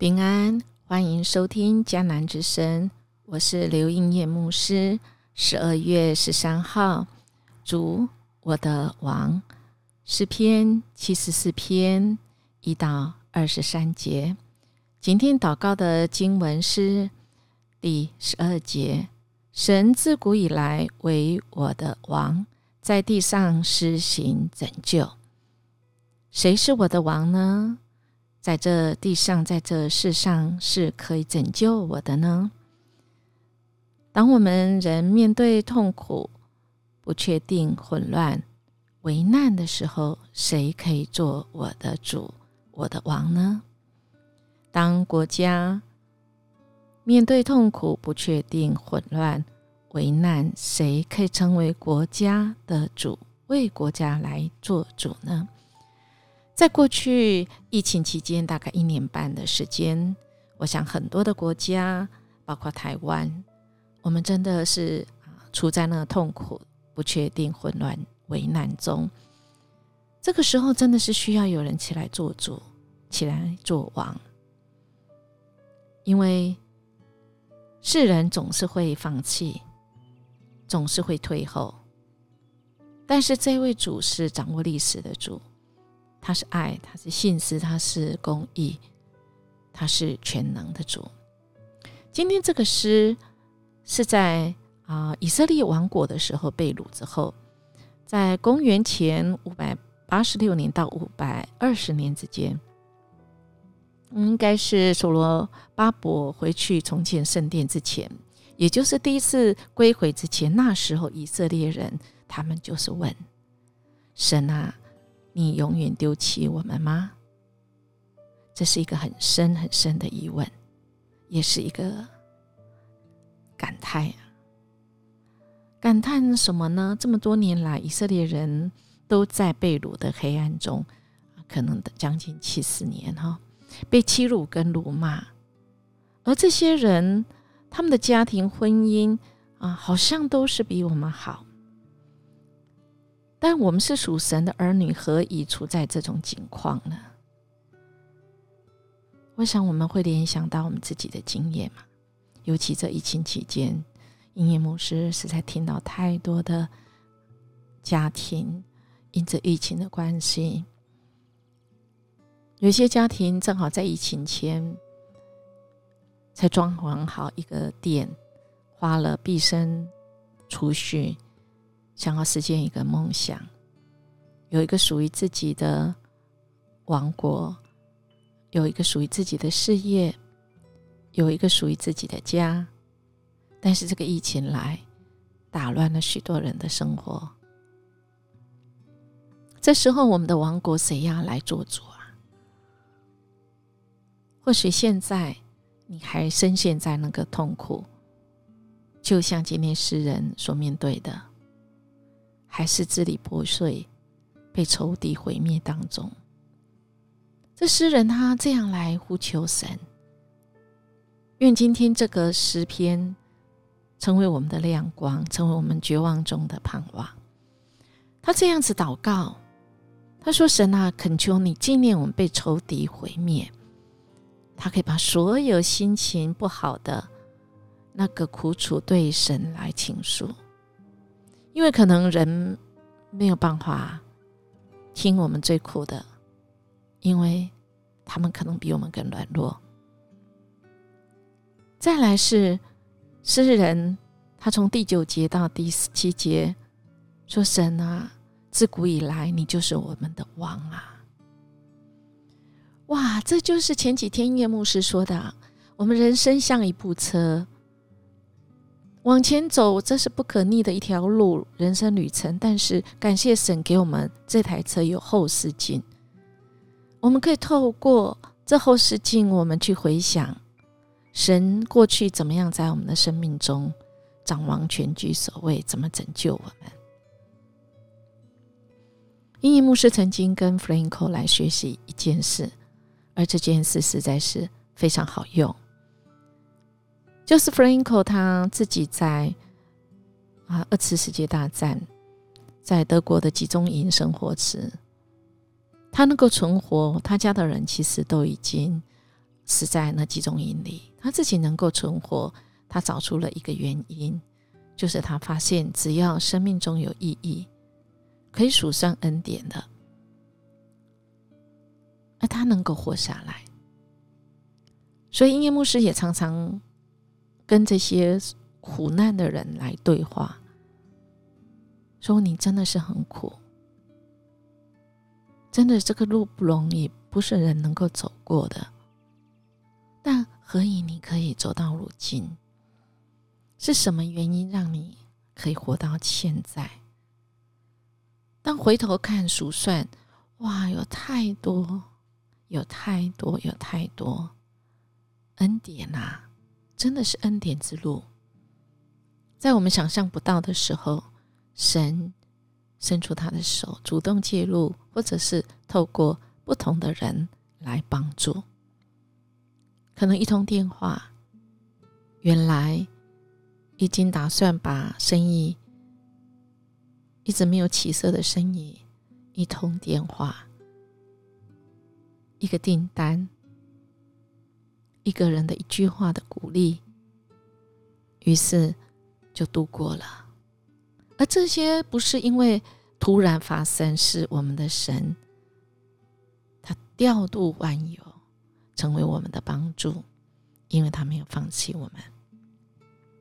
平安，欢迎收听江南之声，我是刘英叶牧师。十二月十三号，主我的王诗篇七十四篇一到二十三节。今天祷告的经文是第十二节：神自古以来为我的王，在地上施行拯救。谁是我的王呢？在这地上，在这世上，是可以拯救我的呢？当我们人面对痛苦、不确定、混乱、危难的时候，谁可以做我的主、我的王呢？当国家面对痛苦、不确定、混乱、危难，谁可以成为国家的主，为国家来做主呢？在过去疫情期间，大概一年半的时间，我想很多的国家，包括台湾，我们真的是，处在那个痛苦、不确定、混乱、危难中。这个时候，真的是需要有人起来做主，起来做王，因为世人总是会放弃，总是会退后，但是这位主是掌握历史的主。他是爱，他是信实，他是公义，他是全能的主。今天这个诗是在啊以色列王国的时候被掳之后，在公元前五百八十六年到五百二十年之间，应该是所罗巴伯回去重建圣殿之前，也就是第一次归回之前。那时候以色列人他们就是问神啊。你永远丢弃我们吗？这是一个很深很深的疑问，也是一个感叹啊！感叹什么呢？这么多年来，以色列人都在被掳的黑暗中，可能将近七十年哈，被欺辱跟辱骂，而这些人他们的家庭婚姻啊，好像都是比我们好。但我们是属神的儿女，何以处在这种境况呢？我想我们会联想到我们自己的经验嘛，尤其这疫情期间，音乐牧师实在听到太多的家庭因着疫情的关系，有些家庭正好在疫情前才装潢好一个店，花了毕生储蓄。想要实现一个梦想，有一个属于自己的王国，有一个属于自己的事业，有一个属于自己的家。但是这个疫情来，打乱了许多人的生活。这时候，我们的王国谁要来做主啊？或许现在你还深陷在那个痛苦，就像今天诗人所面对的。还是支离破碎，被仇敌毁灭当中。这诗人他这样来呼求神，愿今天这个诗篇成为我们的亮光，成为我们绝望中的盼望。他这样子祷告，他说：“神啊，恳求你纪念我们被仇敌毁灭。”他可以把所有心情不好的那个苦楚对神来倾诉。因为可能人没有办法听我们最苦的，因为他们可能比我们更软弱。再来是诗人，他从第九节到第十七节说：“神啊，自古以来你就是我们的王啊！”哇，这就是前几天叶牧师说的，我们人生像一部车。往前走，这是不可逆的一条路，人生旅程。但是感谢神给我们这台车有后视镜，我们可以透过这后视镜，我们去回想神过去怎么样在我们的生命中掌王全居所位，怎么拯救我们。英英牧师曾经跟 Franco 来学习一件事，而这件事实在是非常好用。就是 Franco 他自己在啊二次世界大战在德国的集中营生活时，他能够存活，他家的人其实都已经死在那集中营里，他自己能够存活，他找出了一个原因，就是他发现只要生命中有意义，可以数上恩典的，而他能够活下来。所以，音乐牧师也常常跟这些苦难的人来对话，说：“你真的是很苦，真的这个路不容易，不是人能够走过的。”但何以你可以走到如今？是什么原因让你可以活到现在？当回头看数算，哇，有太多，有太多，有太多恩典呐！真的是恩典之路，在我们想象不到的时候，神伸出他的手，主动介入，或者是透过不同的人来帮助。可能一通电话，原来已经打算把生意一直没有起色的生意，一通电话，一个订单，一个人的一句话的鼓励，于是就度过了。而这些不是因为突然发生，是我们的神，他调度万有。成为我们的帮助，因为他没有放弃我们。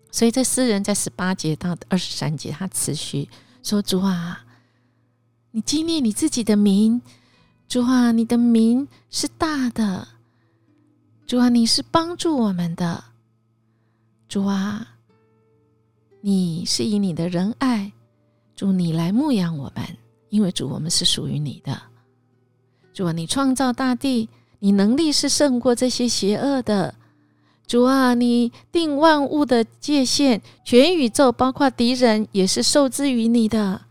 所以，在诗人在十八节到二十三节，他持续说：“主啊，你纪念你自己的名，主啊，你的名是大的，主啊，你是帮助我们的，主啊，你是以你的仁爱，主你来牧养我们，因为主我们是属于你的，主啊，你创造大地。”你能力是胜过这些邪恶的，主啊！你定万物的界限，全宇宙包括敌人也是受制于你的，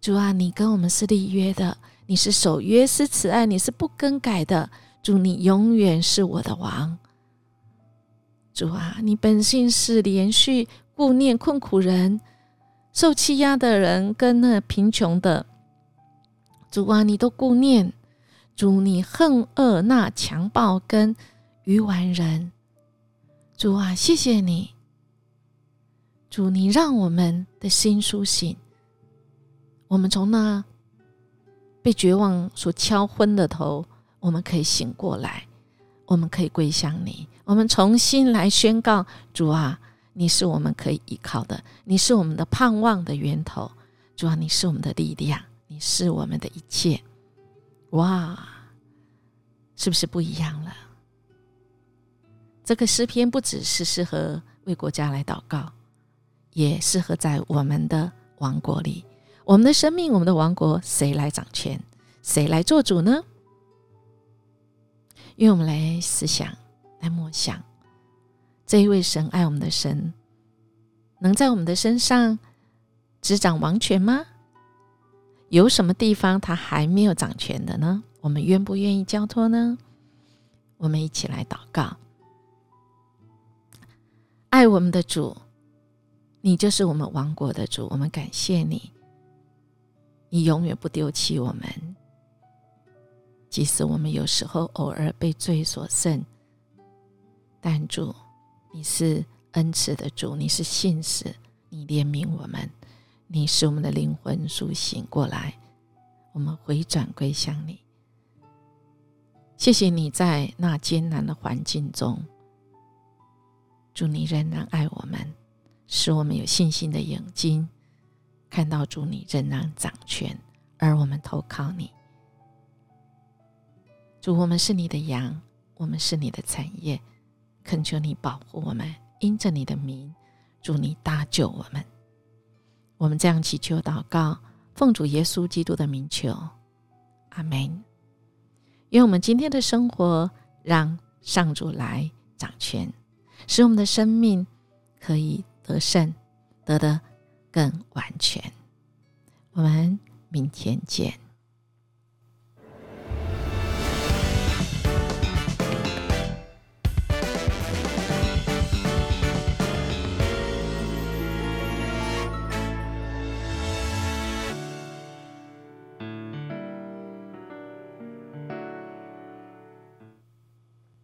主啊！你跟我们是立约的，你是守约是慈爱，你是不更改的，主你永远是我的王，主啊！你本性是连续顾念困苦人、受欺压的人跟那贫穷的，主啊！你都顾念。主，你恨恶那强暴跟愚顽人。主啊，谢谢你。主，你让我们的心苏醒，我们从那被绝望所敲昏的头，我们可以醒过来，我们可以归向你，我们重新来宣告：主啊，你是我们可以依靠的，你是我们的盼望的源头。主啊，你是我们的力量，你是我们的一切。哇，是不是不一样了？这个诗篇不只是适合为国家来祷告，也适合在我们的王国里。我们的生命，我们的王国，谁来掌权？谁来做主呢？因为我们来思想，来默想，这一位神爱我们的神，能在我们的身上执掌王权吗？有什么地方他还没有掌权的呢？我们愿不愿意交托呢？我们一起来祷告。爱我们的主，你就是我们王国的主，我们感谢你，你永远不丢弃我们。即使我们有时候偶尔被罪所胜，但主，你是恩慈的主，你是信使，你怜悯我们。你使我们的灵魂苏醒过来，我们回转归向你。谢谢你在那艰难的环境中，祝你仍然爱我们，使我们有信心的眼睛看到主你仍然掌权，而我们投靠你。主，我们是你的羊，我们是你的产业，恳求你保护我们，因着你的名，祝你搭救我们。我们这样祈求祷告，奉主耶稣基督的名求，阿门。愿我们今天的生活让上主来掌权，使我们的生命可以得胜，得的更完全。我们明天见。